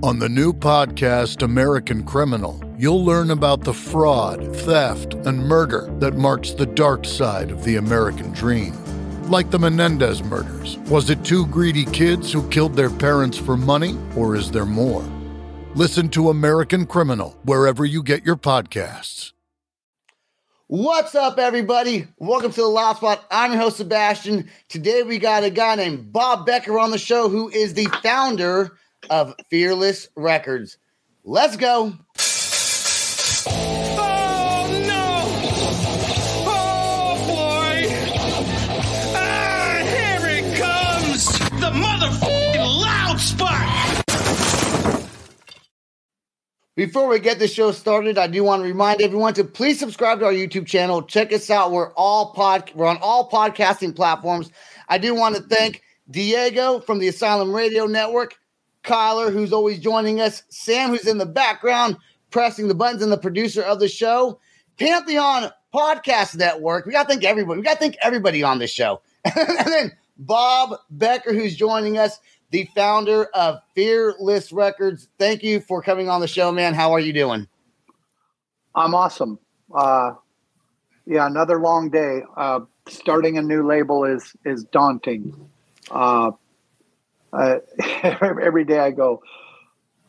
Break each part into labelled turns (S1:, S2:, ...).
S1: On the new podcast, American Criminal, you'll learn about the fraud, theft, and murder that marks the dark side of the American dream. Like the Menendez murders. Was it two greedy kids who killed their parents for money, or is there more? Listen to American Criminal wherever you get your podcasts.
S2: What's up, everybody? Welcome to the Loud Spot. I'm your host, Sebastian. Today we got a guy named Bob Becker on the show who is the founder of Fearless Records. Let's go.
S3: Oh no! Oh boy! Ah, here it comes! The motherfucking loud spot!
S2: Before we get the show started, I do want to remind everyone to please subscribe to our YouTube channel. Check us out. We're all pod we're on all podcasting platforms. I do want to thank Diego from the Asylum Radio Network, Kyler, who's always joining us, Sam, who's in the background pressing the buttons, and the producer of the show, Pantheon Podcast Network. We gotta thank everybody. We gotta thank everybody on this show. and then Bob Becker, who's joining us the founder of Fearless Records. Thank you for coming on the show, man. How are you doing?
S4: I'm awesome. Uh, yeah, another long day. Uh, starting a new label is is daunting. Uh, uh, every day I go,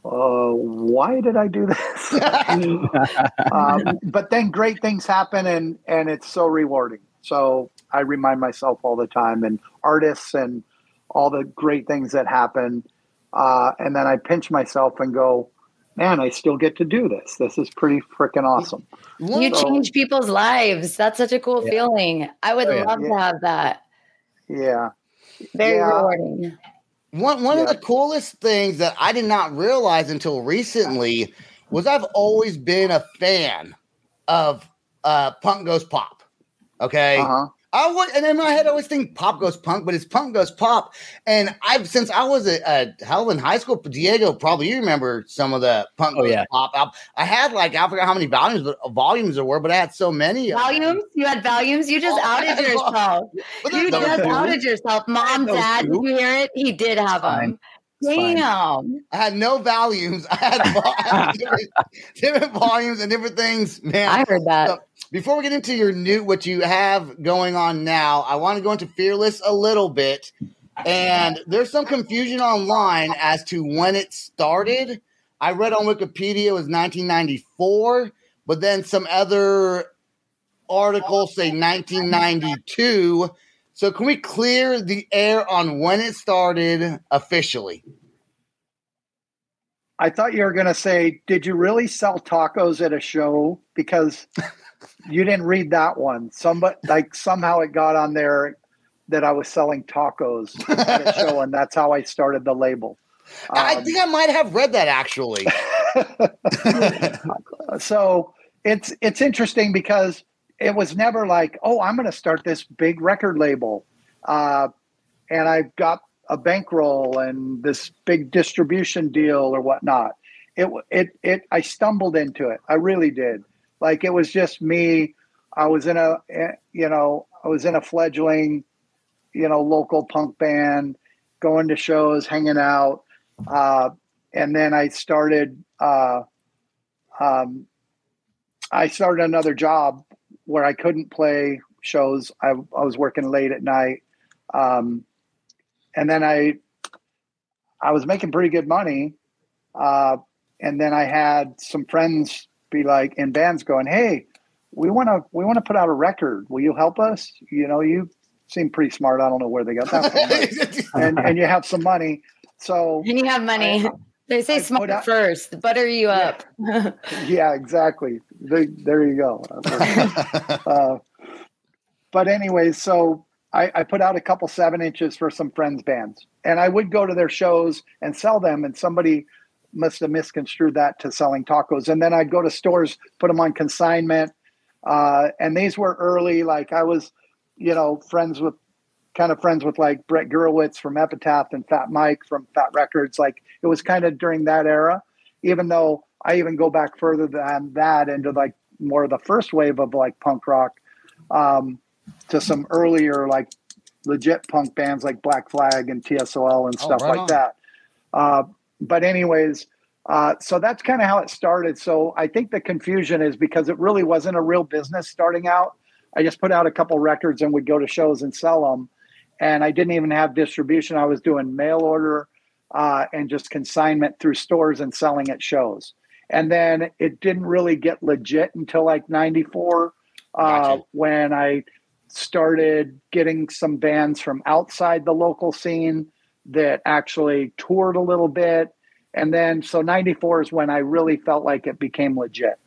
S4: uh, why did I do this? um, but then great things happen, and and it's so rewarding. So I remind myself all the time, and artists and all the great things that happen. Uh, and then I pinch myself and go, man, I still get to do this. This is pretty freaking awesome.
S5: You
S4: So-
S5: change people's lives. That's such a cool
S4: Yeah.
S5: feeling. I would
S4: Oh, yeah.
S5: love to have that.
S4: Yeah.
S5: Very
S4: Yeah.
S5: rewarding.
S2: One one of the coolest things that I did not realize until recently was I've always been a fan of uh punk goes pop. Okay.
S4: Uh-huh.
S2: I would, and in my head, I always think pop goes punk, but it's punk goes pop. And I've since I was a, a hell in high school, Diego, probably you remember some of the punk
S6: Oh,
S2: goes
S6: yeah.
S2: pop. album. I had like I forgot how many volumes, but uh, volumes there were, but I had so many of them.
S5: Volumes? You had volumes? You just
S2: Oh,
S5: outed yourself. You
S2: there-
S5: just
S2: there-
S5: outed yourself. Mom, dad,
S6: two.
S5: did you hear it? He did have
S6: fine.
S5: them.
S6: It's.
S5: Damn.
S2: I had no volumes. I had, vol- I had different, different volumes and different things. Man,
S5: I heard that.
S2: So, before we get into your new what you have going on now, I want to go into Fearless a little bit. And there's some confusion online as to when it started. I read on Wikipedia it was 1994, but then some other articles say 1992. So can we clear the air on when it started officially?
S4: I thought you were going to say, did you really sell tacos at a show? Because you didn't read that one. Somebody, like somehow it got on there that I was selling tacos at a show, and that's how I started the label.
S2: I
S4: Um,
S2: think I might have read that actually.
S4: so it's it's interesting because it was never like, oh, I'm going to start this big record label, uh, and I've got a bankroll and this big distribution deal or whatnot. It it it I stumbled into it. I really did. Like it was just me. I was in a eh, you know I was in a fledgling you know local punk band, going to shows, hanging out, uh, and then I started. Uh, um, I started another job where I couldn't play shows. I, I was working late at night, um, and then I I was making pretty good money, uh, and then I had some friends be like in bands going, "Hey, we want to we want to put out a record. Will you help us? You know, you seem pretty smart. I don't know where they got that from, and and you have some money, so
S5: And you have money.
S4: I-
S5: they say
S4: I
S5: smart
S4: out-
S5: first. Butter you up.
S4: yeah, exactly. The, there you go. uh, but anyways, so I, I put out a couple seven inches for some friends' bands, and I would go to their shows and sell them. And somebody must have misconstrued that to selling tacos. And then I'd go to stores, put them on consignment, uh, and these were early. Like I was, you know, friends with kind of friends with like Brett Gurewitz from Epitaph and Fat Mike from Fat Wreck Chords. Like it was kind of during that era, even though I even go back further than that into like more of the first wave of like punk rock um, to some earlier like legit punk bands like Black Flag and TSOL and
S2: Oh,
S4: stuff
S2: right
S4: like
S2: on.
S4: that. Uh, but anyways, Uh, so that's kind of how it started. So I think the confusion is because it really wasn't a real business starting out. I just put out a couple records and would go to shows and sell them. And I didn't even have distribution. I was doing mail order uh, and just consignment through stores and selling at shows. And then it didn't really get legit until like 94 uh,
S2: Gotcha.
S4: when I started getting some bands from outside the local scene that actually toured a little bit. And then, so 94 is when I really felt like it became legit.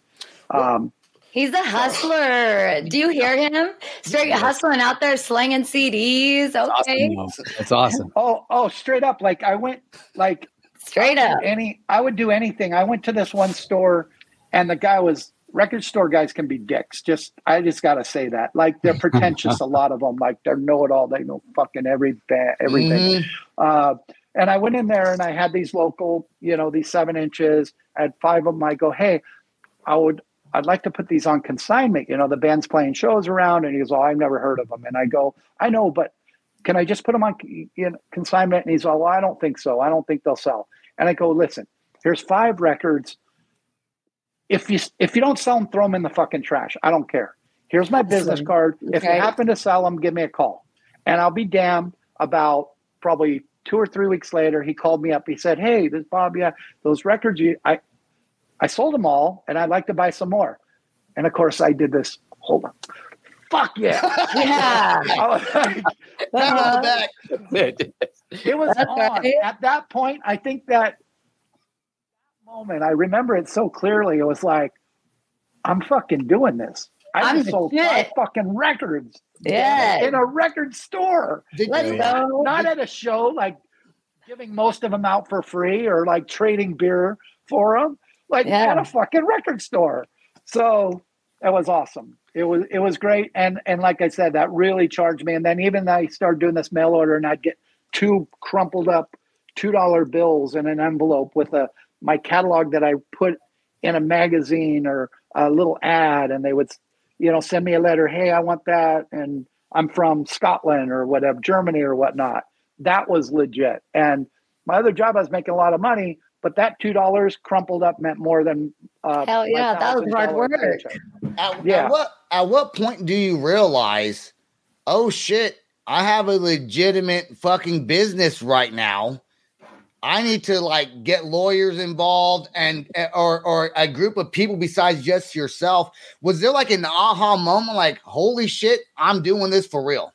S4: Um,
S5: He's a hustler. Do you hear him? Straight hustling out there, slinging CDs.
S6: Awesome,
S5: Okay,
S6: though. That's awesome.
S4: oh, oh, straight up. Like I went, like
S5: straight up.
S4: any I would do anything. I went to this one store and the guy was record store guys can be dicks. Just I just gotta say that. Like they're pretentious, a lot of them. Like they're know it all. They know fucking every ba- everything.
S2: Mhm.
S4: Uh, and I went in there and I had these local, you know, these seven inches. I had five of them. I go, hey, I would. I'd like to put these on consignment. You know, the band's playing shows around, and he goes, "Oh, I've never heard of them." And I go, "I know, but can I just put them on consignment?" And he's all, "Well, I don't think so. I don't think they'll sell." And I go, "Listen, here's five records. If you if you don't sell them, throw them in the fucking trash. I don't care. Here's my business
S5: Awesome.
S4: card. If you
S5: Okay.
S4: happen to sell them, give me a call, and I'll be damned. About probably two or three weeks later, he called me up. He said, "Hey, this is Bob. Yeah, those records you I I sold them all, and I'd like to buy some more." And of course, I did this. Hold on. Fuck yeah!
S5: Yeah.
S4: I was like,
S5: Uh-huh.
S4: it was on. At that point, I think that moment, I remember it so clearly. It was like, I'm fucking doing this. I
S5: I'm
S4: just sold five fucking records
S5: Yeah.
S4: in a record store,
S2: Did
S5: Let's
S2: you-
S5: go.
S4: not at a show like giving most of them out for free or like trading beer for them, like
S5: Yeah.
S4: at a fucking record store. So it was awesome. It was it was great, and and like I said, that really charged me. And then even I started doing this mail order, and I'd get two crumpled up two dollar bills in an envelope with a my catalog that I put in a magazine or a little ad, and they would, you know, send me a letter. Hey, I want that, and I'm from Scotland or whatever, Germany or whatnot. That was legit. And my other job, I was making a lot of money, but that two dollars crumpled up meant more than uh,
S5: Hell yeah, that was hard work.
S2: At,
S4: Yeah.
S2: at what at what point do you realize, oh shit, I have a legitimate fucking business right now. I need to like get lawyers involved and eh, or or a group of people besides just yourself. Was there like an aha moment like, holy shit, I'm doing this for real?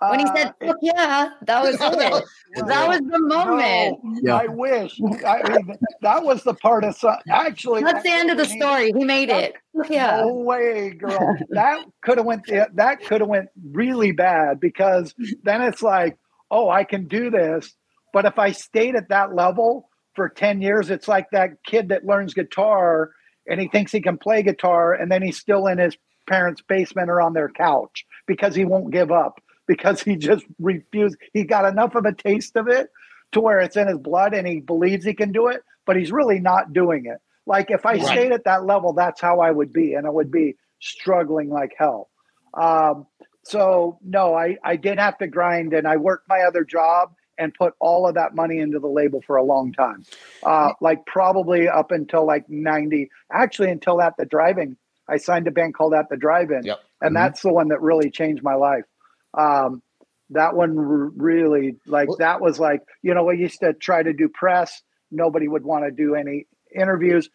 S5: When he
S4: Uh,
S5: said, "Fuck yeah," that was it. That was the moment.
S4: No,
S6: Yeah.
S4: I wish. I mean, that was the part of some, actually.
S5: That's the end of the
S4: actually-
S5: story. He made it. Fuck yeah.
S4: No way, girl. That could have went. That could have went really bad because then it's like, oh, I can do this. But if I stayed at that level for ten years, it's like that kid that learns guitar and he thinks he can play guitar, and then he's still in his parents' basement or on their couch because he won't give up because he just refused. He got enough of a taste of it to where it's in his blood and he believes he can do it, but he's really not doing it. Like if I
S2: Right.
S4: stayed at that level, that's how I would be, and I would be struggling like hell. Um, so no, I I did have to grind, and I worked my other job and put all of that money into the label for a long time, uh, like probably up until like ninety. Actually, until At the Drive-In, I signed a band called At the Drive-In,
S2: Yep.
S4: and
S6: Mhm.
S4: that's the one that really changed my life. Um, that one really like
S2: Well-
S4: that was like you know I used to try to do press. Nobody would want to do any interviews.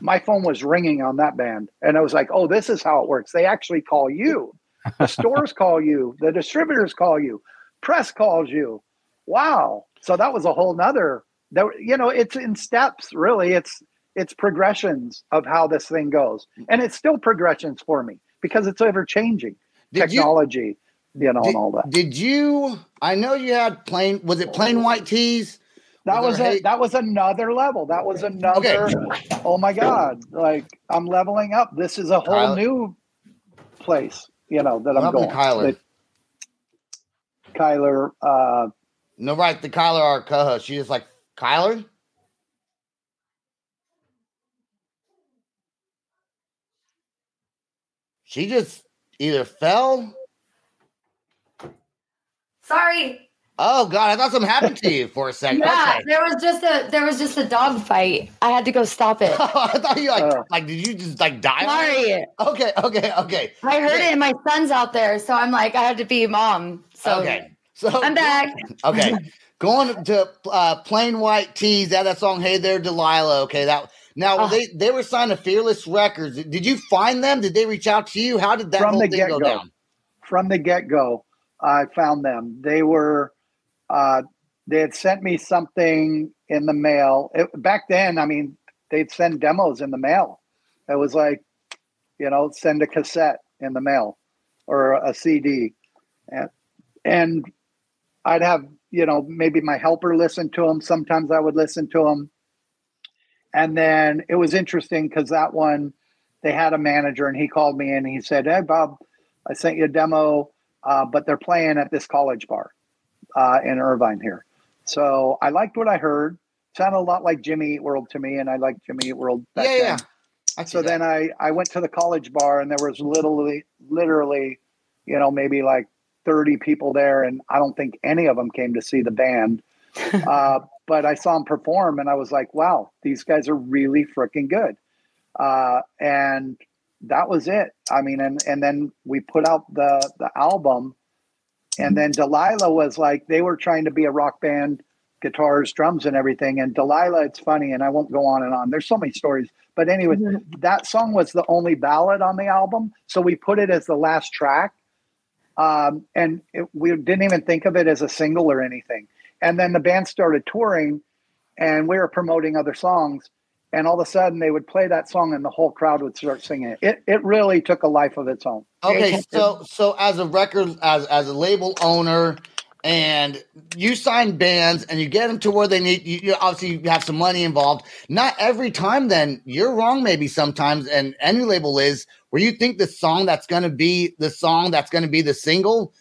S4: My phone was ringing on that band, and I was like, "Oh, this is how it works. They actually call you. The stores call you. The distributors call you. Press calls you. Wow!" So that was a whole nother. That you know, it's in steps. Really, it's it's progressions of how this thing goes, and it's still progressions for me because it's ever changing
S2: Did you
S4: technology, you, know,
S2: did,
S4: and all that.
S2: did you I know you had plain was it Plain White T's?
S4: That
S2: Was
S4: was a, that was another level. That was another. okay. Oh my god! Like I'm leveling up. This is a whole
S2: Kyler-
S4: new place. You know that
S2: What
S4: I'm going.
S2: Kyler?
S4: That Kyler. Uh,
S2: No, right, the Kyler our co-host. She just like Kyler. She just either fell.
S5: Sorry.
S2: Oh God, I thought something happened to you for a second.
S5: Yeah,
S2: Okay.
S5: there was just a there was just a dog fight. I had to go stop it.
S2: I thought you like
S4: Oh.
S2: like did you just like die?
S5: Sorry.
S2: Okay, okay, okay.
S5: I heard it and my son's out there, so I'm like, I had to be mom. So
S2: okay. So
S5: I'm back.
S2: Okay. Going to uh Plain White T's, that that song, Hey There Delilah. Okay, that now
S5: Oh.
S2: they they were signed to Fearless Records. Did you find them? Did they reach out to you? How did that
S4: From
S2: whole
S4: the
S2: thing go
S4: get-go.
S2: down?
S4: from the get go, I found them. They were, uh, they had sent me something in the mail. It, back then, I mean, they'd send demos in the mail. It was like, you know, send a cassette in the mail or a CD. And, and I'd have, you know, maybe my helper listen to them. Sometimes I would listen to them. And then it was interesting because that one, they had a manager and he called me and he said, Hey, Bob, I sent you a demo, uh, but they're playing at this college bar uh, in Irvine here. So I liked what I heard. Sounded a lot like Jimmy Eat World to me, and I liked Jimmy Eat World back
S2: Yeah,
S4: then.
S2: yeah.
S4: So
S2: that.
S4: then I, I went to the college bar, and there was literally, literally, you know, maybe like 30 people there, and I don't think any of them came to see the band. uh, but I saw them perform, and I was like, wow, these guys are really freaking good. Uh, and that was it. I mean, and and then we put out the the album, and then Delilah was like they were trying to be a rock band, guitars, drums, and everything. And Delilah, it's funny, and I won't go on and on. There's so many stories, but anyway, that song was the only ballad on the album, so we put it as the last track. Um, and it, we didn't even think of it as a single or anything. And then the band started touring, and we were promoting other songs and all of a sudden they would play that song and the whole crowd would start singing it. It, it really took a life of its own.
S2: Okay, so so as a record as as a label owner and you sign bands and you get them to where they need you, you obviously you have some money involved. Not every time then you're wrong maybe sometimes and any label is where you think the song that's going to be the song that's going to be the single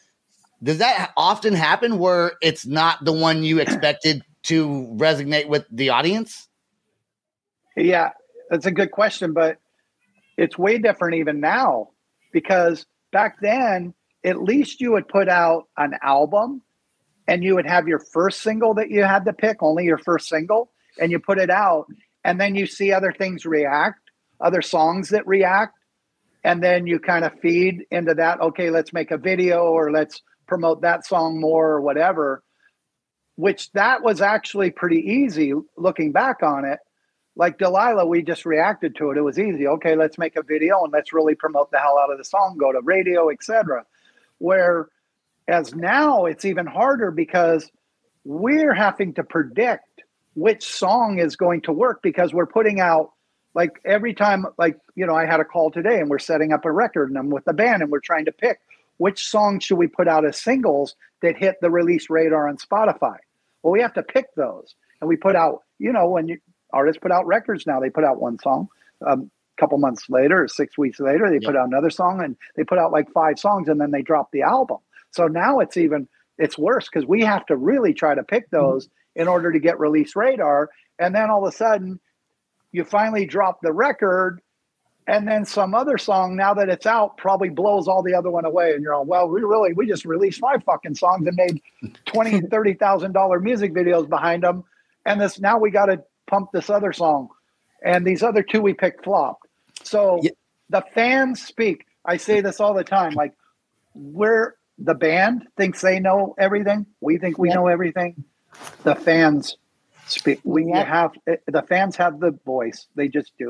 S2: does that often happen where it's not the one you expected to resonate with the audience?
S4: Yeah, that's a good question, but it's way different even now because back then, at least you would put out an album and you would have your first single that you had to pick, only your first single, and you put it out, and then you see other things react, other songs that react, and then you kind of feed into that. Okay, let's make a video or let's promote that song more or whatever. Which that was actually pretty easy looking back on it like Delilah, we just reacted to it. It was easy. Okay, let's make a video and let's really promote the hell out of the song, go to radio, etc. Where as now it's even harder because we're having to predict which song is going to work because we're putting out like every time like you know I had a call today and we're setting up a record and I'm with the band and we're trying to pick which song should we put out as singles that hit the release radar on Spotify. Well, we have to pick those. And we put out, you know, when you artists put out records now. They put out one song. Um, a couple months later, or six weeks later, they put out another song, and they put out like five songs, and then they drop the album. So now it's even it's worse because we have to really try to pick mm-hmm. those in order to get release radar. And then all of a sudden, you finally drop the record, and then some other song now that it's out probably blows all the other one away. And you're all, well, we really we just released five fucking songs and made twenty, thirty thousand dollar music videos behind them, and this now we got to pump this other song, and these other two we picked flopped. So
S6: Yeah.
S4: the fans speak. I say this all the time. Like we're the band thinks they know everything. We think we
S5: Yep.
S4: know everything. The fans speak. We
S5: Yep.
S4: have eh, the fans have the voice. They just do.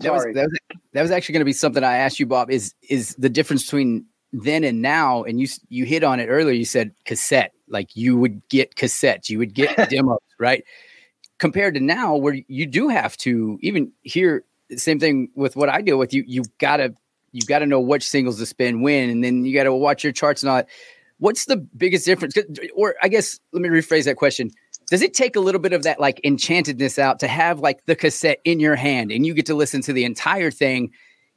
S6: That was,
S4: Sorry.
S6: that was that was actually going to be something I asked you, Bob. Is is the difference between then and now? And you you hit on it earlier. You said cassette, like you would get cassettes, you would get demos, right? Compared to now, where you do have to even here. Same thing with what I deal with. You you gotta you gotta know which singles to spin when, and then you gotta watch your charts and all that. What's the biggest difference? Or I guess let me rephrase that question does it take a little bit of that like enchantedness out to have like the cassette in your hand and you get to listen to the entire thing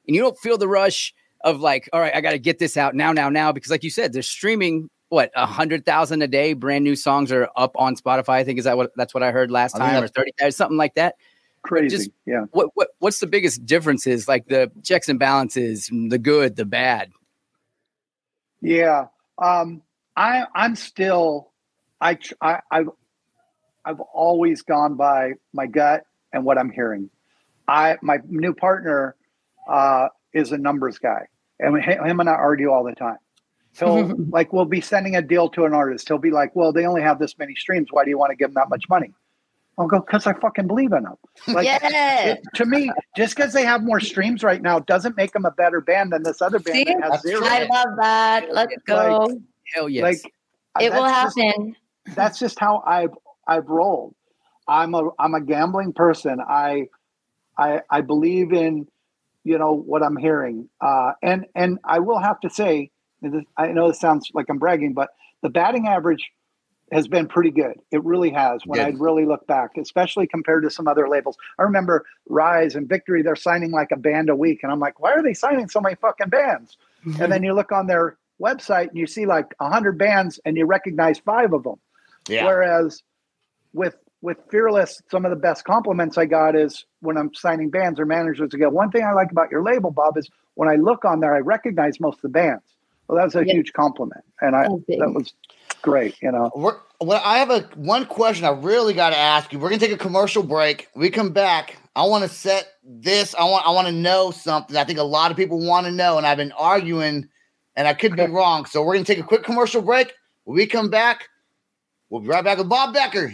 S6: and you don't feel the rush of like all right i got to get this out now now now because like you said they're streaming what a hundred thousand a day brand new songs are up on spotify i think is that what that's what i heard last
S2: I
S6: time or 30 or something like that
S4: Crazy.
S6: just-
S4: yeah.
S6: what what what's the biggest differences like the checks and balances the good the bad
S4: Yeah. Um, I I'm still I, I I've I've always gone by my gut and what I'm hearing. I my new partner uh, is a numbers guy, and him and I argue all the time. He'll like we'll be sending a deal to an artist. He'll be like, "Well, they only have this many streams. Why do you want to give them that much money?" I'll go because I fucking believe in them. Like
S5: yeah.
S4: it- to me, just because they have more streams right now doesn't make them a better band than this other band
S5: See?
S4: that has zero.
S5: I love that. Let's go.
S6: Hell yes.
S4: Like
S5: it will
S4: that's just-
S5: happen.
S4: that's just how I've I've rolled. I'm a I'm a gambling person. I I I believe in you know what I'm hearing. Uh, and and I will have to say, I know this sounds like I'm bragging, but the batting average has been pretty good. It really has. When I really look back, especially compared to some other labels, I remember Rise and Victory. They're signing like a band a week, and I'm like, why are they signing so many fucking bands? Mm-hmm. And then you look on their website and you see like a hundred bands, and you recognize five of them.
S2: Yeah.
S4: Whereas with with Fearless, some of the best compliments I got is when I'm signing bands or managers to go, one thing I like about your label, Bob, is when I look on there, I recognize most of the bands. Well, that was a
S5: Yeah.
S4: huge compliment. And I that was great, you know.
S2: We're, well, I have a one question I really got to ask you. We're gonna take a commercial break. We come back. I want to set this. I want. I want to know something. I think a lot of people want to know, and I've been arguing, and I could be wrong. So we're gonna take a quick commercial break. When we come back, we'll be right back with Bob Becker.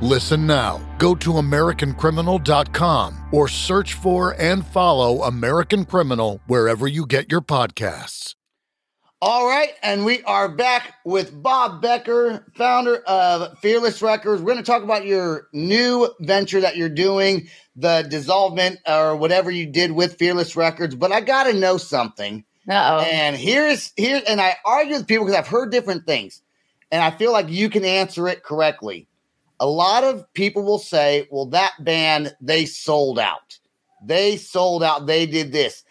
S1: Listen now. Go to AmericanCriminal.com or search for and follow American Criminal wherever you get your podcasts.
S2: All right, and we are back with Bob Becker, founder of Fearless Records. We're going to talk about your new venture that you're doing, the dissolvement or whatever you did with Fearless Records. But I got to know something.
S5: Uh oh.
S2: And here's here, and I argue with people because I've heard different things, and I feel like you can answer it correctly. A lot of people will say, "Well, that band they sold out. They sold out. They did this."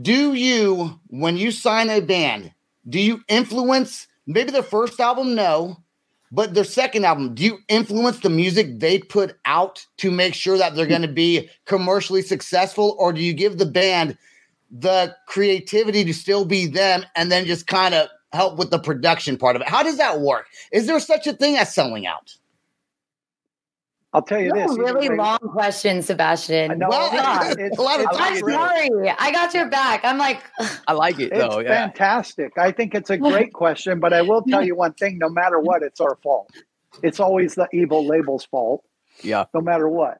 S2: Do you, when you sign a band, do you influence maybe their first album? No, but their second album, do you influence the music they put out to make sure that they're going to be commercially successful, or do you give the band the creativity to still be them and then just kind of help with the production part of it? How does that work? Is there such a thing as selling out?
S4: I'll tell you
S5: That's
S4: this.
S5: a really
S4: either way-
S5: long question, Sebastian.
S4: I know,
S2: Well,
S4: it's-
S2: a
S4: it's-
S2: lot of
S4: it's
S5: I'm sorry. I got your back. I'm like,
S6: I like it
S4: It's
S6: though. Yeah.
S4: fantastic. I think it's a great question, but I will tell you one thing: no matter what, it's our fault. It's always the evil label's fault,
S6: Yeah.
S4: no matter what.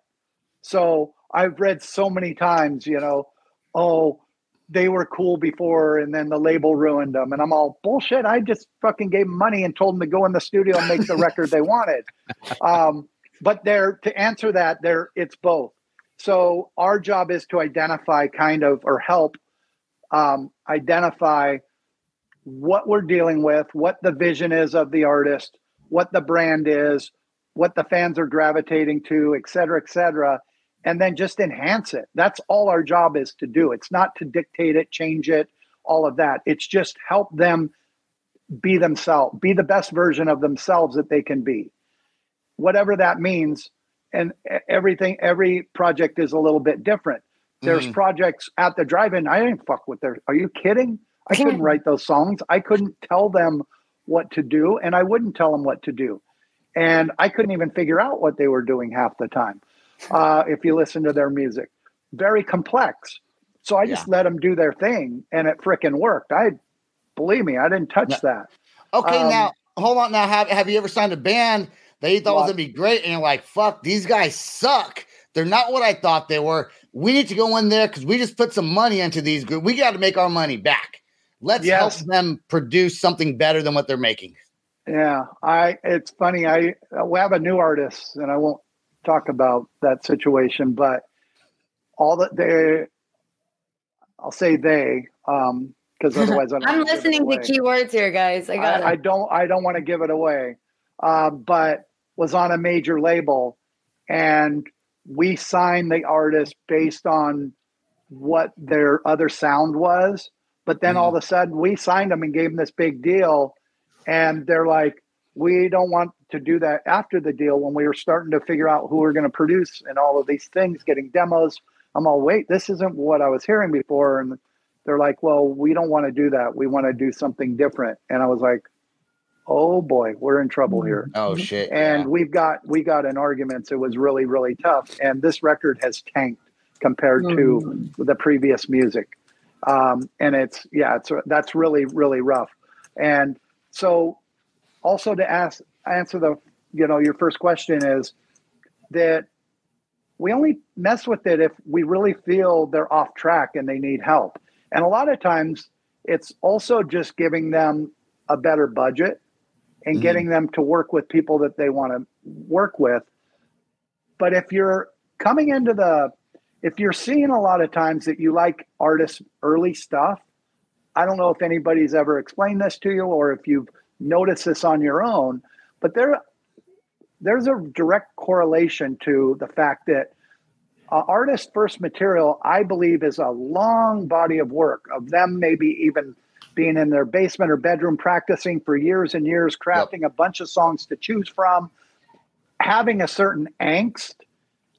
S4: So I've read so many times, you know, oh, they were cool before, and then the label ruined them, and I'm all bullshit. I just fucking gave them money and told them to go in the studio and make the record they wanted. Um, but there, to answer that, there, it's both. So our job is to identify kind of or help um, identify what we're dealing with, what the vision is of the artist, what the brand is, what the fans are gravitating to, et cetera, et cetera, and then just enhance it. That's all our job is to do. It's not to dictate it, change it, all of that. It's just help them be themselves, be the best version of themselves that they can be. Whatever that means. And everything, every project is a little bit different. There's
S2: Mhm.
S4: projects at the drive-in. I didn't fuck with their. Are you kidding? I couldn't write those songs. I couldn't tell them what to do, and I wouldn't tell them what to do. And I couldn't even figure out what they were doing half the time. Uh, if you listen to their music, very complex. So I just let them do their thing, and it frickin' worked. I believe me, I didn't touch
S2: No.
S4: that.
S2: Okay,
S4: Um,
S2: now hold on. Now, have have you ever signed a band that you thought was gonna be great, and you're like, "Fuck, these guys suck. They're not what I thought they were. We need to go in there because we just put some money into these groups. We got to make our money back. Let's
S4: Yes.
S2: help them produce something better than what they're making.
S4: Yeah, I. It's funny. I we have a new artist, and I won't talk about that situation, but all that they, I'll say they, um, because otherwise I don't
S5: I'm
S4: wanna give it
S5: listening to keywords here, guys. I got
S4: I, I don't. I don't want to give it away, uh, but was on a major label, and we signed the artist based on what their other sound was. But then all mm-hmm. of a sudden, we signed them and gave them this big deal, and they're like, "We don't want to do that after the deal." When we were starting to figure out who we're going to produce and all of these things, getting demos, I'm all, "Wait, this isn't what I was hearing before." And they're like, "Well, we don't want to do that. We want to do something different." And I was like, "Oh boy, we're in trouble here."
S2: Oh shit!
S4: And
S2: yeah.
S4: we've got we got in arguments. It was really really tough, and this record has tanked compared to the previous music. Um, and it's yeah, it's that's really really rough. And so, also to ask answer the you know your first question is that we only mess with it if we really feel they're off track and they need help. And a lot of times it's also just giving them a better budget and
S2: Mhm.
S4: getting them to work with people that they want to work with. But if you're coming into the, if you're seeing a lot of times that you like artists' early stuff, I don't know if anybody's ever explained this to you or if you've noticed this on your own, but there, there's a direct correlation to the fact that uh, artist first material, I believe, is a long body of work of them maybe even being in their basement or bedroom practicing for years and years, crafting a bunch of songs to choose from, having a certain angst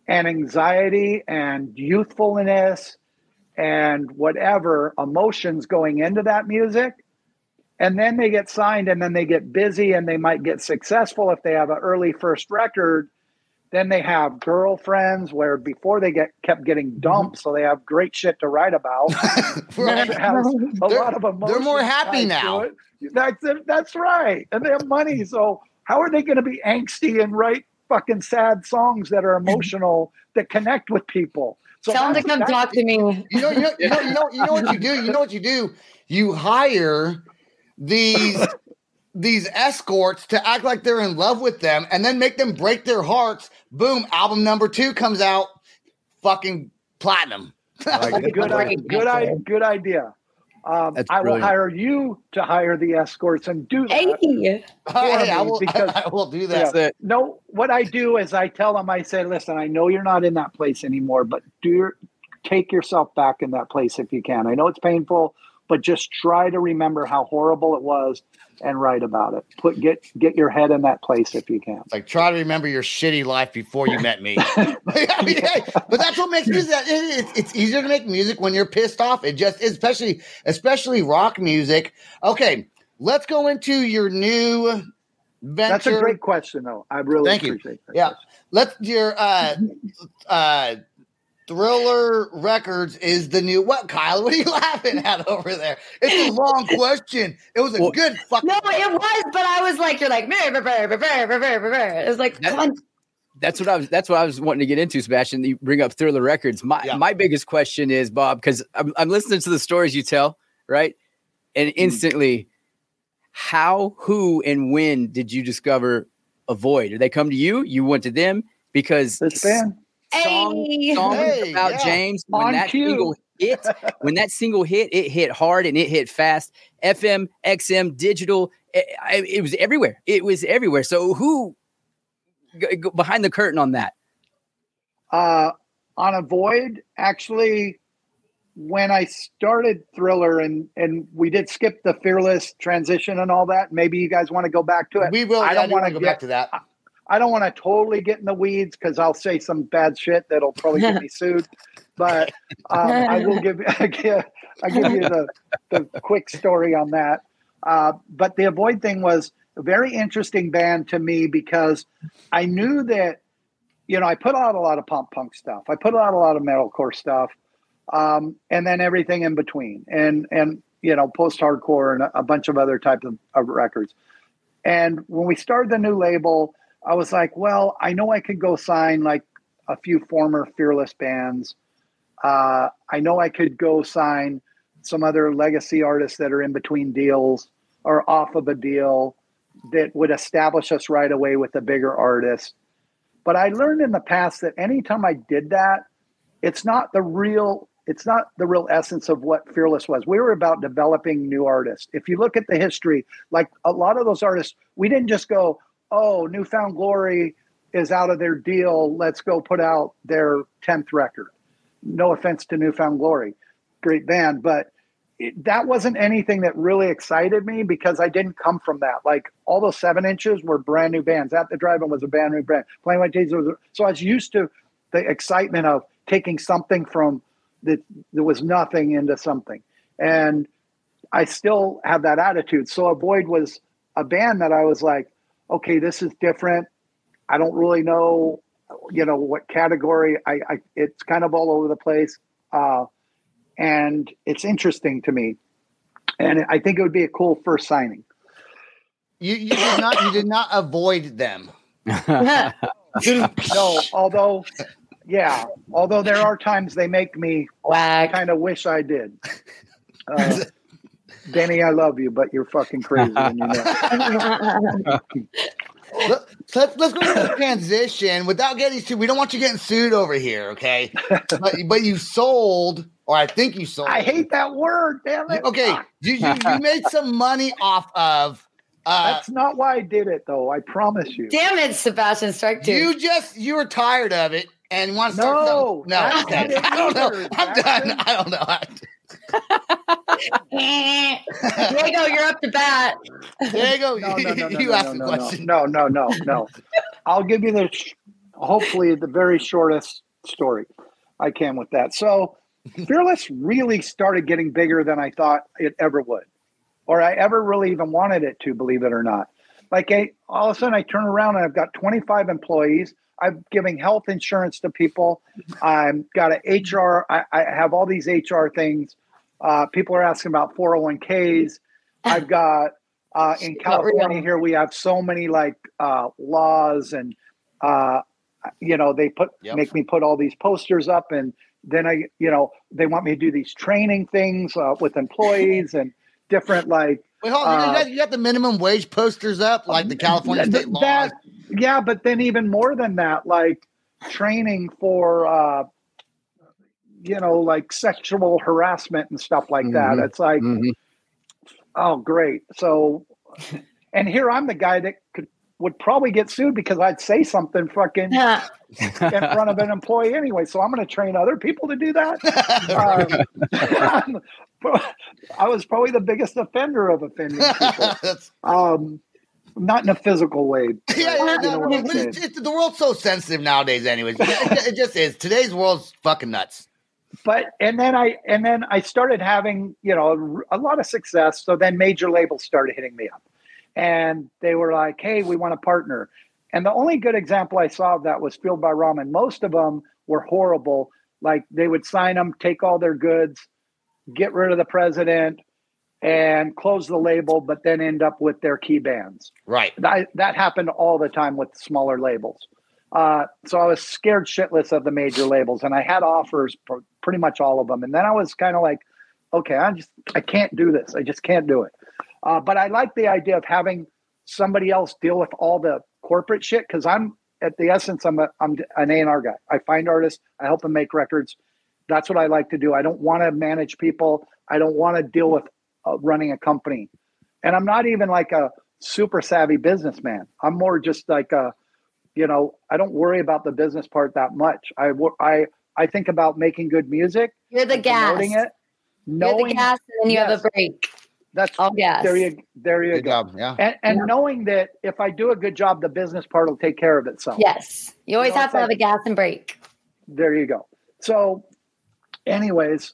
S4: and anxiety and youthfulness and whatever emotions going into that music. And then they get signed and then they get busy and they might get successful if they have an early first record. Then they have girlfriends where before they get kept getting mm-hmm. dumped, so they have great shit to write about.
S2: right.
S4: a
S2: they're,
S4: lot of
S2: they're more happy now.
S4: That's it. That's right, and they have money. So how are they going to be angsty and write fucking sad songs that are emotional that connect with people? So
S5: Tell them to
S4: that's-
S5: come talk to me.
S2: You know, you know, you know, you know, you know what you do. You know what you do. You hire these these escorts to act like they're in love with them, and then make them break their hearts. Boom! Album number two comes out, fucking platinum.
S4: Like, good,
S5: Great
S4: good, good idea. Um,
S6: That's
S4: I will hire you to hire the escorts and do that.
S5: Hey,
S2: Hey, I will.
S4: because-
S2: I, will do that.
S6: That's it.
S4: No, what I do is I tell them, I say, listen, I know you're not in that place anymore, but do your, take yourself back in that place if you can. I know it's painful, but just try to remember how horrible it was and write about it. Put get get your head in that place if you can.
S2: Like try to remember your shitty life before you met me. I mean, hey, but that's what makes music. It, it, it's easier to make music when you're pissed off. It just, especially, especially rock music. Okay, let's go into your new venture.
S4: That's a great question, though. I really
S2: Thank you.
S4: that.
S2: Yeah, let's your uh uh Thriller Records is the new what, Kyle? What are you laughing at over there? It's a long question. It was a
S6: well,
S2: good fucking.
S5: No, it was, but I was like, you're like. It was like.
S6: That's what I was. That's what I was wanting to get into, Sebastian. You bring up Thriller Records. My
S2: yeah.
S6: my biggest question is, Bob, because I'm, I'm listening to the stories you tell, right? And
S2: mm.
S6: instantly, mm. how, who, and when did you discover Avoid? Did they come to you? You went to them because
S4: this band
S6: song,
S5: Hey.
S6: songs
S2: Hey,
S6: about
S2: yeah.
S6: James when
S4: On
S6: that
S4: cue.
S6: single hit, when that single hit, it hit hard and it hit fast. FM, XM, digital, it, it was everywhere. It was everywhere. So who g- g- behind the curtain on that?
S4: uh, on Avoid, actually, when I started Thriller and and we did skip the Fearless transition and all that. Maybe you guys want to go back to it.
S2: We will.
S4: I
S2: I
S4: don't
S2: don't
S4: wanna
S2: want to go
S4: get-
S2: back to that.
S4: I don't want to totally get in the weeds because I'll say some bad shit that'll probably get me sued. But um, I will give I give, I give you the, the quick story on that. Uh, but the Avoid thing was a very interesting band to me because I knew that you know I put out a lot of pop punk stuff. I put out a lot of metalcore stuff, um, and then everything in between, and and you know post hardcore and a, a bunch of other types of, of records. And when we started the new label, I was like, well, I know I could go sign like a few former Fearless bands. Uh, I know I could go sign some other legacy artists that are in between deals or off of a deal that would establish us right away with a bigger artist. But I learned in the past that anytime I did that, it's not the real it's not the real essence of what Fearless was. We were about developing new artists. If you look at the history, like a lot of those artists, we didn't just go, "Oh, New Found Glory is out of their deal. Let's go put out their 10th record." No offense to New Found Glory. Great band, but it, that wasn't anything that really excited me because I didn't come from that. Like all those seven inches were brand new bands. At the Drive-In was a brand new band. Plain White T's was so I was used to the excitement of taking something from that there was nothing into something, and I still have that attitude. So Avoid was a band that I was like, okay, this is different. I don't really know, you know, what category. I, I it's kind of all over the place. Uh, and it's interesting to me. And I think it would be a cool first signing.
S2: You, you did not you did not avoid them.
S4: no, although, yeah, although there are times they make me
S5: Whack.
S4: kind of wish I did. Uh, Danny, I love you, but you're fucking crazy. And you know.
S2: Let, let's let's go to the transition without getting sued. We don't want you getting sued over here, okay? but, but you sold, or I think you sold.
S4: I hate that word. Damn it.
S2: Okay, you, you you made some money off of. Uh,
S4: That's not why I did it, though. I promise you.
S5: Damn it, Sebastian Strike two.
S2: you just you were tired of it and want to
S4: No,
S2: start. No, no,
S4: that's
S2: okay.
S4: not it
S2: I don't know. I'm
S4: Jackson.
S2: done. I don't know.
S5: Diego, you're up to bat.
S2: There you go.
S4: No, no, no, no,
S2: you
S4: no,
S2: asked
S4: no,
S2: the question.
S4: No, no, no, no. I'll give you the sh- hopefully the very shortest story I can with that. So, Fearless really started getting bigger than I thought it ever would, or I ever really even wanted it to. Believe it or not, like I, all of a sudden I turn around and I've got 25 employees. I'm giving health insurance to people. I've got an HR. I, I have all these HR things. Uh, people are asking about 401ks. I've got uh, in California here we have so many like uh, laws and uh, you know they put
S2: Yep.
S4: make me put all these posters up and then I you know they want me to do these training things uh, with employees and different like
S2: Wait, hold on. you,
S4: Uh,
S2: got, you got the minimum wage posters up, like the California
S4: Th-
S2: state law.
S4: that yeah but then even more than that like training for uh you know like sexual harassment and stuff like that
S6: Mhm.
S4: it's like
S6: Mhm.
S4: oh great so and here i'm the guy that could would probably get sued because i'd say something fucking in front of an employee anyway so i'm going to train other people to do that um, i was probably the biggest offender of offending people um not in a physical way
S2: yeah, yeah,
S4: you know
S2: no, no, but it's, it's, the world's so sensitive nowadays. Anyways, it, it just is. Today's world's fucking nuts.
S4: But and then I and then I started having you know a lot of success. So then major labels started hitting me up, and they were like, "Hey, we want to partner." And the only good example I saw of that was Fueled by Ramen. Most of them were horrible. Like they would sign them, take all their goods, get rid of the president, and close the label, but then end up with their key bands
S2: Right.
S4: that, that happened all the time with smaller labels. Uh, so I was scared shitless of the major labels, and I had offers for pretty much all of them. And then I was kind of like, okay, I just I can't do this. I just can't do it. Uh, but I like the idea of having somebody else deal with all the corporate shit because I'm at the essence I'm a I'm an A and R guy. I find artists, I help them make records. That's what I like to do. I don't want to manage people. I don't want to deal with uh, running a company, and I'm not even like a super savvy businessman. I'm more just like a, you know, I don't worry about the business part that much. I wo- I I think about making good music,
S5: You're the gas.
S4: promoting it, Knowing, You're
S5: the gas, and then you have
S4: Yes.
S5: a brake.
S4: that's
S5: All gas.
S4: there you there you
S2: Good
S4: go.
S2: job. Yeah.
S4: And, and
S5: Yeah.
S4: knowing that if I do a good job, the business part will take care of itself.
S5: Yes. You always
S4: You know,
S5: have
S4: it's
S5: to have a gas and brake.
S4: There you go. So, anyways,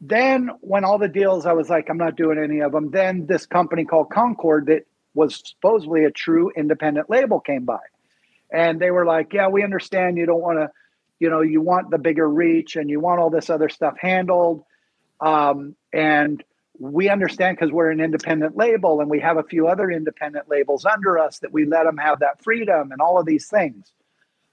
S4: then when all the deals, I was like, I'm not doing any of them. Then this company called Concord that was supposedly a true independent label came by. And they were like, Yeah, we understand you don't want to, you know, you want the bigger reach and you want all this other stuff handled. Um, and we understand because we're an independent label and we have a few other independent labels under us that we let them have that freedom and all of these things.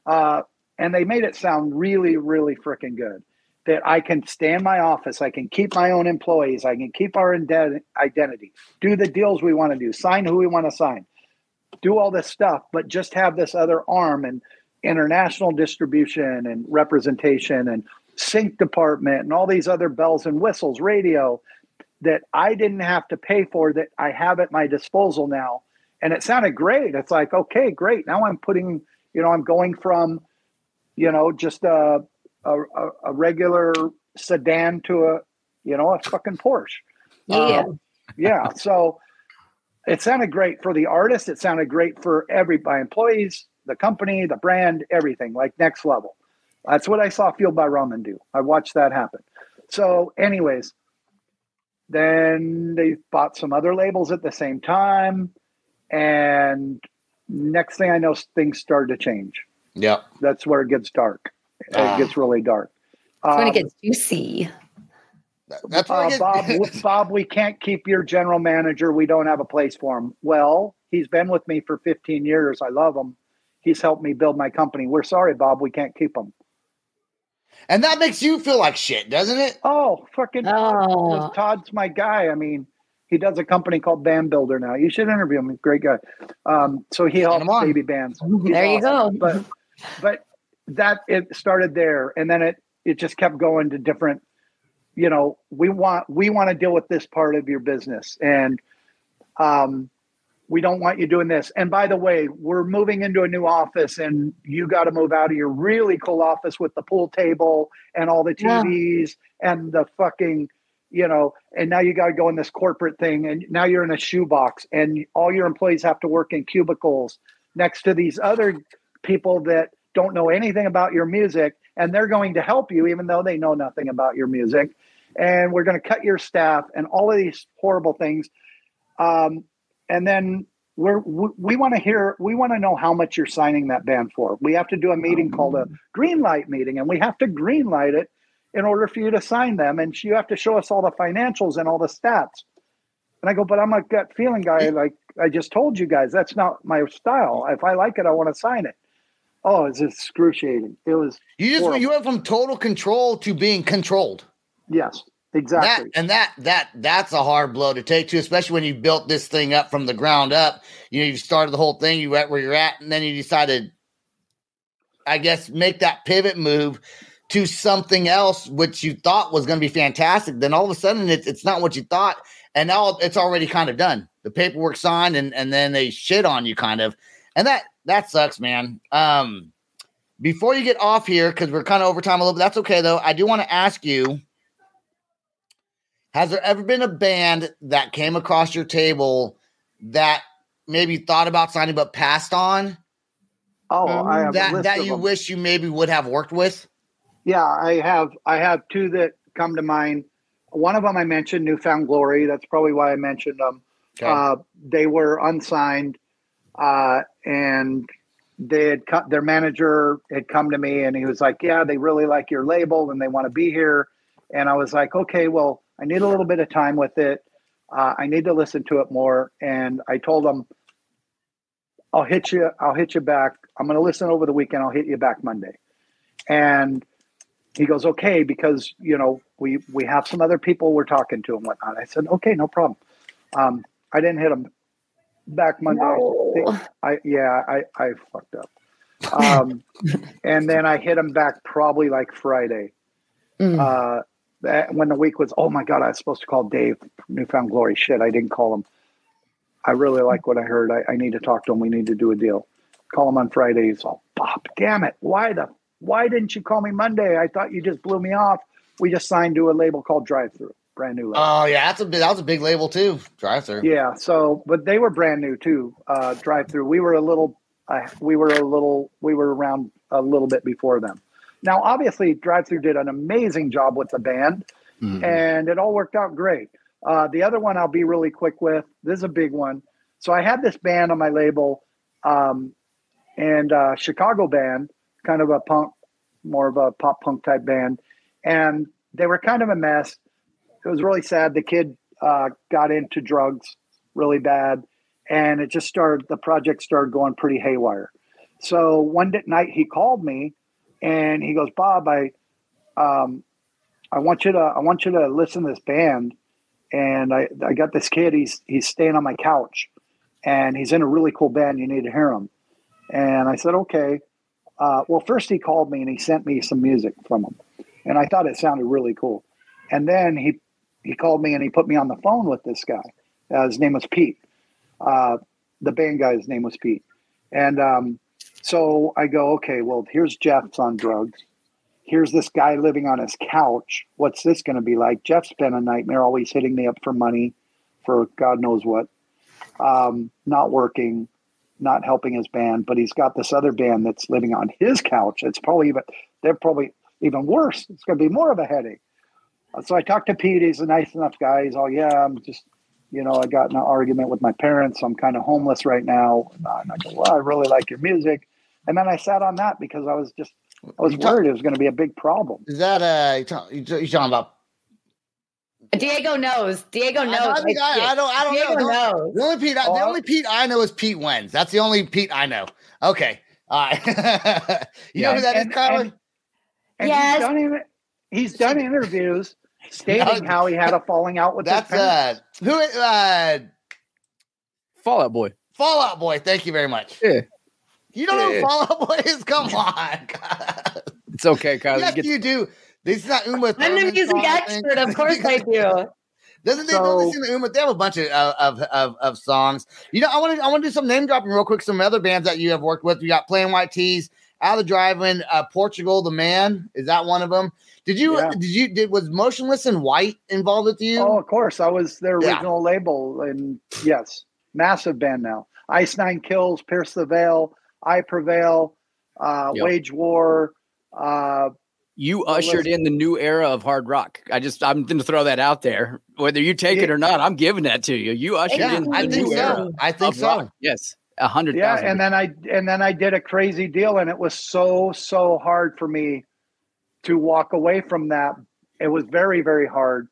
S4: Uh, and they made it sound really, really freaking good. That I can stay in my office, I can keep my own employees, I can keep our identity, do the deals we want to do, sign who we want to sign, do all this stuff, but just have this other arm and international distribution and representation and sync department and all these other bells and whistles, radio that I didn't have to pay for that I have at my disposal now. And it sounded great. It's like, okay, great. Now I'm putting, you know, I'm going from, you know, just a, a, a regular sedan to a, you know, a fucking Porsche.
S5: Yeah.
S4: Um, yeah. So it sounded great for the artist. It sounded great for every my employees, the company, the brand, everything like next level. That's what I saw Fueled by Ramen do. I watched that happen. So, anyways, then they bought some other labels at the same time. And next thing I know, things started to change.
S2: Yeah,
S4: That's where it gets dark.
S2: Ah.
S4: It gets really dark.
S5: It's when
S4: Um,
S5: it gets juicy.
S2: That's where
S4: uh,
S2: get-
S4: Bob, Bob, we can't keep your general manager. We don't have a place for him. Well, he's been with me for 15 years. I love him. He's helped me build my company. We're sorry, Bob. We can't keep him.
S2: and that makes you feel like shit, doesn't it?
S4: Oh, fucking
S5: Oh.
S4: Todd's my guy. I mean, he does a company called Band Builder now. You should interview him. He's a great guy. Um, so he helps
S2: him on.
S4: baby bands. He's
S5: There you
S4: awesome.
S5: go.
S4: But but that it started there, and then it it just kept going to different. You know, we want we want to deal with this part of your business, and um, we don't want you doing this. And by the way, we're moving into a new office, and you got to move out of your really cool office with the pool table and all the
S5: Yeah.
S4: TVs and the fucking, you know. And now you got to go in this corporate thing, and now you're in a shoebox, and all your employees have to work in cubicles next to these other people that don't know anything about your music, and they're going to help you even though they know nothing about your music. And we're going to cut your staff and all of these horrible things. Um, and then we're, we, we want to hear, we want to know how much you're signing that band for. We have to do a meeting called a green light meeting, and we have to green light it in order for you to sign them. And you have to show us all the financials and all the stats. And I go, but I'm a gut feeling guy. Like I just told you guys, that's not my style. If I like it, I want to sign it. Oh, it's excruciating. It was,
S2: You just
S4: Horrible.
S2: you went from total control to being controlled.
S4: yes,
S2: That
S4: exactly.
S2: and that that that's a hard blow to take too, especially when you built this thing up from the ground up. You know, you started the whole thing, you at where you're at, and then you decided, I guess, make that pivot move to something else which you thought was going to be fantastic. Then all of a sudden, it's it's not what you thought, and now it's already kind of done. The paperwork signed, and and then they shit on you, kind of, and that that sucks, man. Um, before you get off here, because we're kind of over time a little bit, that's okay though. I do want to ask you. Has there ever been a band that came across your table that maybe thought about signing but passed on?
S4: oh, I have a
S2: That
S4: list
S2: that
S4: of
S2: you
S4: them.
S2: wish you maybe would have worked with?
S4: Yeah, I have. I have two that come to mind. One of them I mentioned, New Found Glory. That's probably why I mentioned them. Uh, they were unsigned, uh, and they had cut. Their manager had come to me, and he was like, "Yeah, they really like your label, and they want to be here." And I was like, "Okay, well, I need a little bit of time with it. Uh, I need to listen to it more." And I told them, "I'll hit you. I'll hit you back. I'm going to listen over the weekend. I'll hit you back Monday." And he goes, okay, because you know we we have some other people we're talking to and whatnot. I said, okay, no problem. Um, I didn't hit him back Monday.
S5: No.
S4: I yeah, I I fucked up. Um, and then I hit him back probably like Friday.
S5: Mm.
S4: Uh, that, when the week was, oh my god, I was supposed to call Dave from New Found Glory. Shit, I didn't call him. I really like what I heard. I, I need to talk to him. We need to do a deal. Call him on Friday. He's all, Bob, damn it, why the why didn't you call me Monday? I thought you just blew me off. We just signed to a label called Drive-Thru, brand new label.
S2: Oh yeah, that's a that was a big label too. Drive-Thru.
S4: Yeah. So, but they were brand new too. Uh, Drive-Thru. We were a little. Uh, we were a little. We were around a little bit before them. Now, obviously, Drive-Thru did an amazing job with the band,
S6: Mhm.
S4: and it all worked out great. Uh, the other one I'll be really quick with. This is a big one. So I had this band on my label, um, and uh, Chicago band, kind of a punk, more of a pop punk type band, and they were kind of a mess. It was really sad. The kid uh, got into drugs really bad, and it just started. The project started going pretty haywire. So one night he called me, and he goes, Bob, I, um, I want you to, I want you to listen to this band, and I, I got this kid. He's he's staying on my couch, and he's in a really cool band. You need to hear him. And I said, okay. Uh, well, first he called me and he sent me some music from him, and I thought it sounded really cool. And then he he called me and he put me on the phone with this guy. Uh, his name was Pete. Uh, the band guy's name was Pete. And um, so I go, okay, well, here's Jeff's on drugs. Here's this guy living on his couch. What's this going to be like? Jeff's been a nightmare, always hitting me up for money for God knows what. Um, not working, not helping his band, but he's got this other band that's living on his couch. It's probably even, they're probably even worse. It's going to be more of a headache. So I talked to Pete. He's a nice enough guy. He's all, yeah, I'm just you know, I got in an argument with my parents. I'm kind of homeless right now. And I go, well, I really like your music. And then I sat on that because I was just, I was
S2: talk-
S4: worried it was going to be a big problem.
S2: Is that uh? You talk- you talking about?
S5: Diego knows. Diego knows.
S2: know, I, think I, I don't. I don't
S5: Diego
S2: know. The-
S5: knows.
S2: The only Pete, I, the only Pete I know is Pete Wentz. That's the only Pete I know. Okay, all right. you know who that is,
S4: And-
S2: Kyler?
S4: and- And
S5: Yes.
S4: he's done, in- he's done interviews stating how he had a falling out with
S2: That's
S4: his parents.
S2: uh, who? Uh,
S6: Fall Out Boy.
S2: Fall Out Boy. Thank you very much.
S6: Yeah.
S2: You don't know who
S6: Yeah.
S2: Fall Out Boy is? Come on.
S6: It's okay, Kyle.
S2: yes,
S6: Get-
S2: you do. This is not Uma.
S5: I'm the music
S2: song, I
S5: expert. Of course I do.
S2: Doesn't they
S4: So-
S2: don't listen Uma? They have a bunch of, of of of songs. You know, I want to I want to do some name dropping real quick. Some other bands that you have worked with. You got Plain White T's, Out of the Driving, uh, Portugal, the Man. Is that one of them? Did you
S4: Yeah.
S2: did you did was Motionless in White involved with you?
S4: Oh, of course. I was their
S2: Yeah.
S4: original label. And yes, massive band now. Ice Nine Kills, Pierce the Veil, I Prevail, uh,
S6: Yep.
S4: Wage War. Uh,
S6: you ushered in the new era of hard rock. I just I'm going to throw that out there. Whether you take it
S4: Yeah.
S6: or not, I'm giving that to you. You ushered
S2: yeah,
S6: in the
S2: I
S6: new
S2: think
S6: era
S2: so. I think
S6: of
S2: so.
S6: rock. Yes, a hundred
S4: yeah,
S6: thousand.
S4: and then I and then I did a crazy deal, and it was so so hard for me to walk away from that. It was very very hard,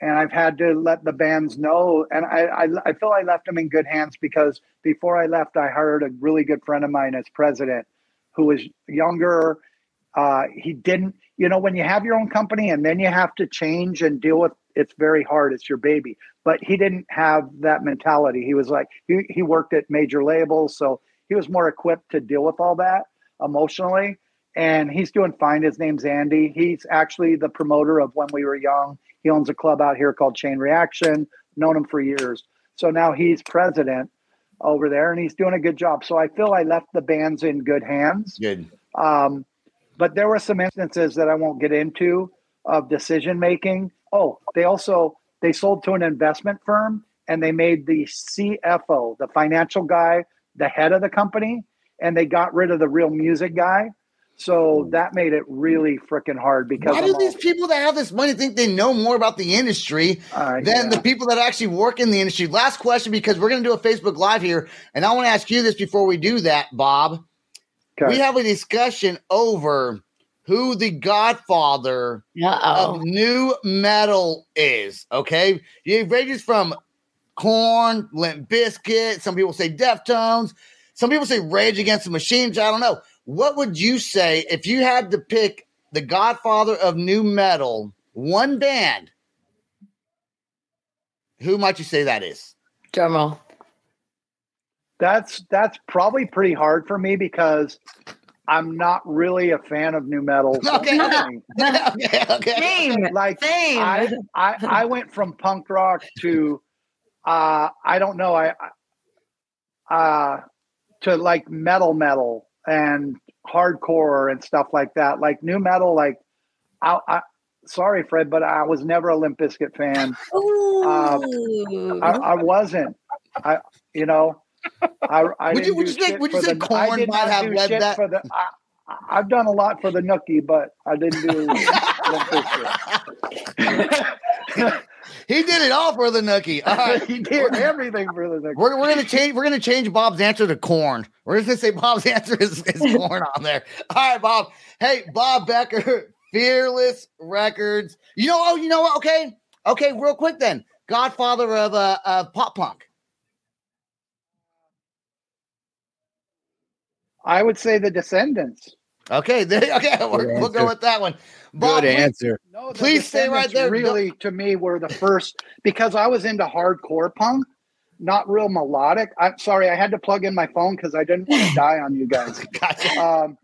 S4: and I've had to let the bands know. And I I, I feel I left them in good hands because before I left, I hired a really good friend of mine as president, who was younger. Uh, he didn't, you know, when you have your own company and then you have to change and deal with it's very hard. It's your baby. But he didn't have that mentality. He was like, he, he worked at major labels. So he was more equipped to deal with all that emotionally. And he's doing fine. His name's Andy. He's actually the promoter of When We Were Young. He owns a club out here called Chain Reaction. Known him for years. So now he's president over there and he's doing a good job. So I feel I left the bands in good hands.
S2: Good.
S4: Um, but there were some instances that I won't get into of decision making. Oh, they also they sold to an investment firm and they made the CFO, the financial guy, the head of the company, and they got rid of the real music guy. So that made it really freaking hard because
S2: Why
S4: I'm
S2: do
S4: all-
S2: these people that have this money think they know more about the industry
S4: uh,
S2: than
S4: yeah.
S2: the people that actually work in the industry? Last question, because we're going to do a Facebook Live here, and I want to ask you this before we do that, Bob.
S4: Okay.
S2: We have a discussion over who the godfather
S5: Uh-oh.
S2: of new metal is. Okay, it ranges from Korn, Limp Bizkit. Some people say Deftones. Some people say Rage Against the Machines. I don't know. What would you say if you had to pick the godfather of new metal, one band? Who might you say that is?
S5: Drum roll.
S4: That's that's probably pretty hard for me because I'm not really a fan of new metal.
S2: Okay, okay. okay, okay.
S5: Same.
S4: Like
S5: Same.
S4: I, I I went from punk rock to uh I don't know I I- uh to like metal metal and hardcore and stuff like that. Like new metal like I, I sorry Fred but I was never a Limp Bizkit fan.
S5: Um, Ooh.
S4: I, I wasn't. I you know I, I
S2: Would you-
S4: didn't
S2: would you say-
S4: shit
S2: would you say
S4: the-
S2: Korn
S4: I did
S2: might
S4: not
S2: have led that?
S4: For the, I, I- I've done a lot for the Nookie, but I didn't do Limp Bizkit.
S2: he did it all for the Nookie. All right.
S4: he did everything for the Nookie.
S2: We're, we're gonna change. We're gonna change Bob's answer to Korn. We're just gonna say Bob's answer is, is Korn on there. All right, Bob. Hey, Bob Becker, Fearless Records. You know. Oh, you know what? Okay, okay. Real quick then. Godfather of uh, of pop punk.
S4: I would say the Descendents.
S2: Okay, there, okay, we're, we'll go with that one. Bob,
S6: Good
S2: please-
S6: answer.
S4: No, the
S2: Please stay right there.
S4: Really, to me, were the first because I was into hardcore punk, not real melodic. I'm sorry, I had to plug in my phone because I didn't want to die on you guys.
S2: Gotcha.
S4: Um,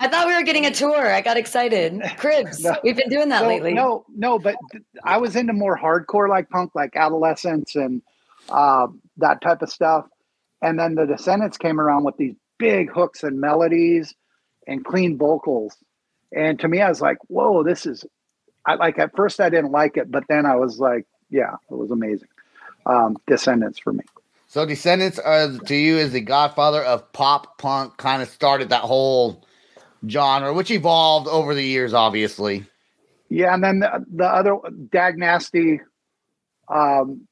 S5: I thought we were getting a tour. I got excited. Cribs.
S4: No.
S5: We've been doing that
S4: so,
S5: lately.
S4: No, no, but th- I was into more hardcore like punk, like Adolescents and uh, that type of stuff. And then the Descendents came around with these big hooks and melodies and clean vocals. And to me, I was like, "Whoa, this is." I like at first I didn't like it, but then I was like, "Yeah, it was amazing." Um, Descendents for me.
S2: So Descendents are to you is the godfather of pop punk, kind of started that whole genre, which evolved over the years, obviously.
S4: Yeah, and then the, the other Dag Nasty, um,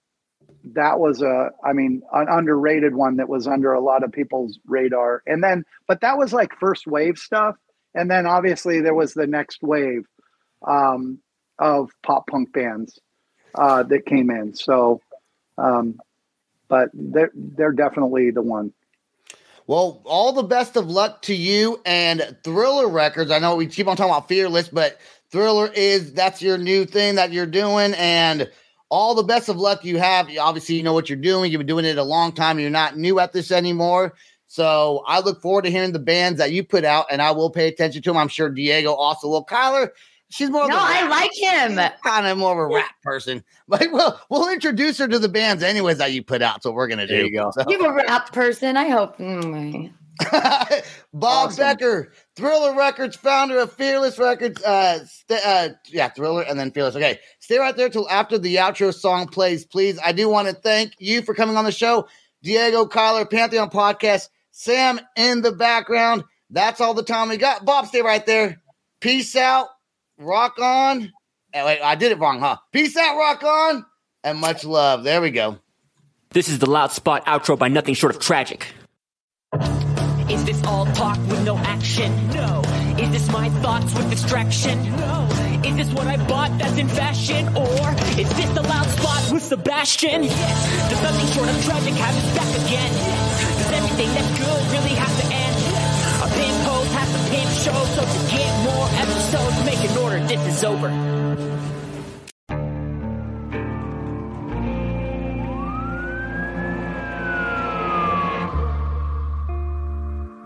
S4: that was a, I mean, an underrated one that was under a lot of people's radar. And then, but that was like first wave stuff, and then obviously there was the next wave um, of pop punk bands uh, that came in. So, um, but they're they're definitely the one.
S2: Well, all the best of luck to you and Thriller Records. I know we keep on talking about Fearless, but Thriller is that's your new thing that you're doing, and all the best of luck you have. Obviously, you know what you're doing. You've been doing it a long time. You're not new at this anymore. So I look forward to hearing the bands that you put out, and I will pay attention to them. I'm sure Diego also will. Kyler, she's more. of
S5: No,
S2: the
S5: I
S2: rap-
S5: like him.
S2: kind of more of a rap person. But well, we'll introduce her to the bands anyways that you put out. So we're gonna do.
S6: There you go.
S2: So-
S5: You're a rap person. I hope. Mm.
S2: Bob
S4: Awesome.
S2: Becker, Thriller Records, founder of Fearless Records. Uh, st- uh, yeah, Thriller and then Fearless. Okay, stay right there till after the outro song plays, please. I do want to thank you for coming on the show, Diego Kyler, Pantheon Podcast, Sam in the background. That's all the time we got. Bob, stay right there. Peace out. Rock on. Eh, wait, I did it wrong, huh? Peace out, rock on, and much love. There we go.
S7: This is the Loud Spot outro by nothing short of tragic.
S8: Is this all talk with no action? No. Is this my thoughts with distraction? No. Is this what I bought that's in fashion? Or is this the loud spot with Sebastian? Yes. Does nothing short of tragic have its back again? Yes. Does everything that's good really have to end? Yes. A pimp host has to pimp show, so to get more episodes, make an order, this is over.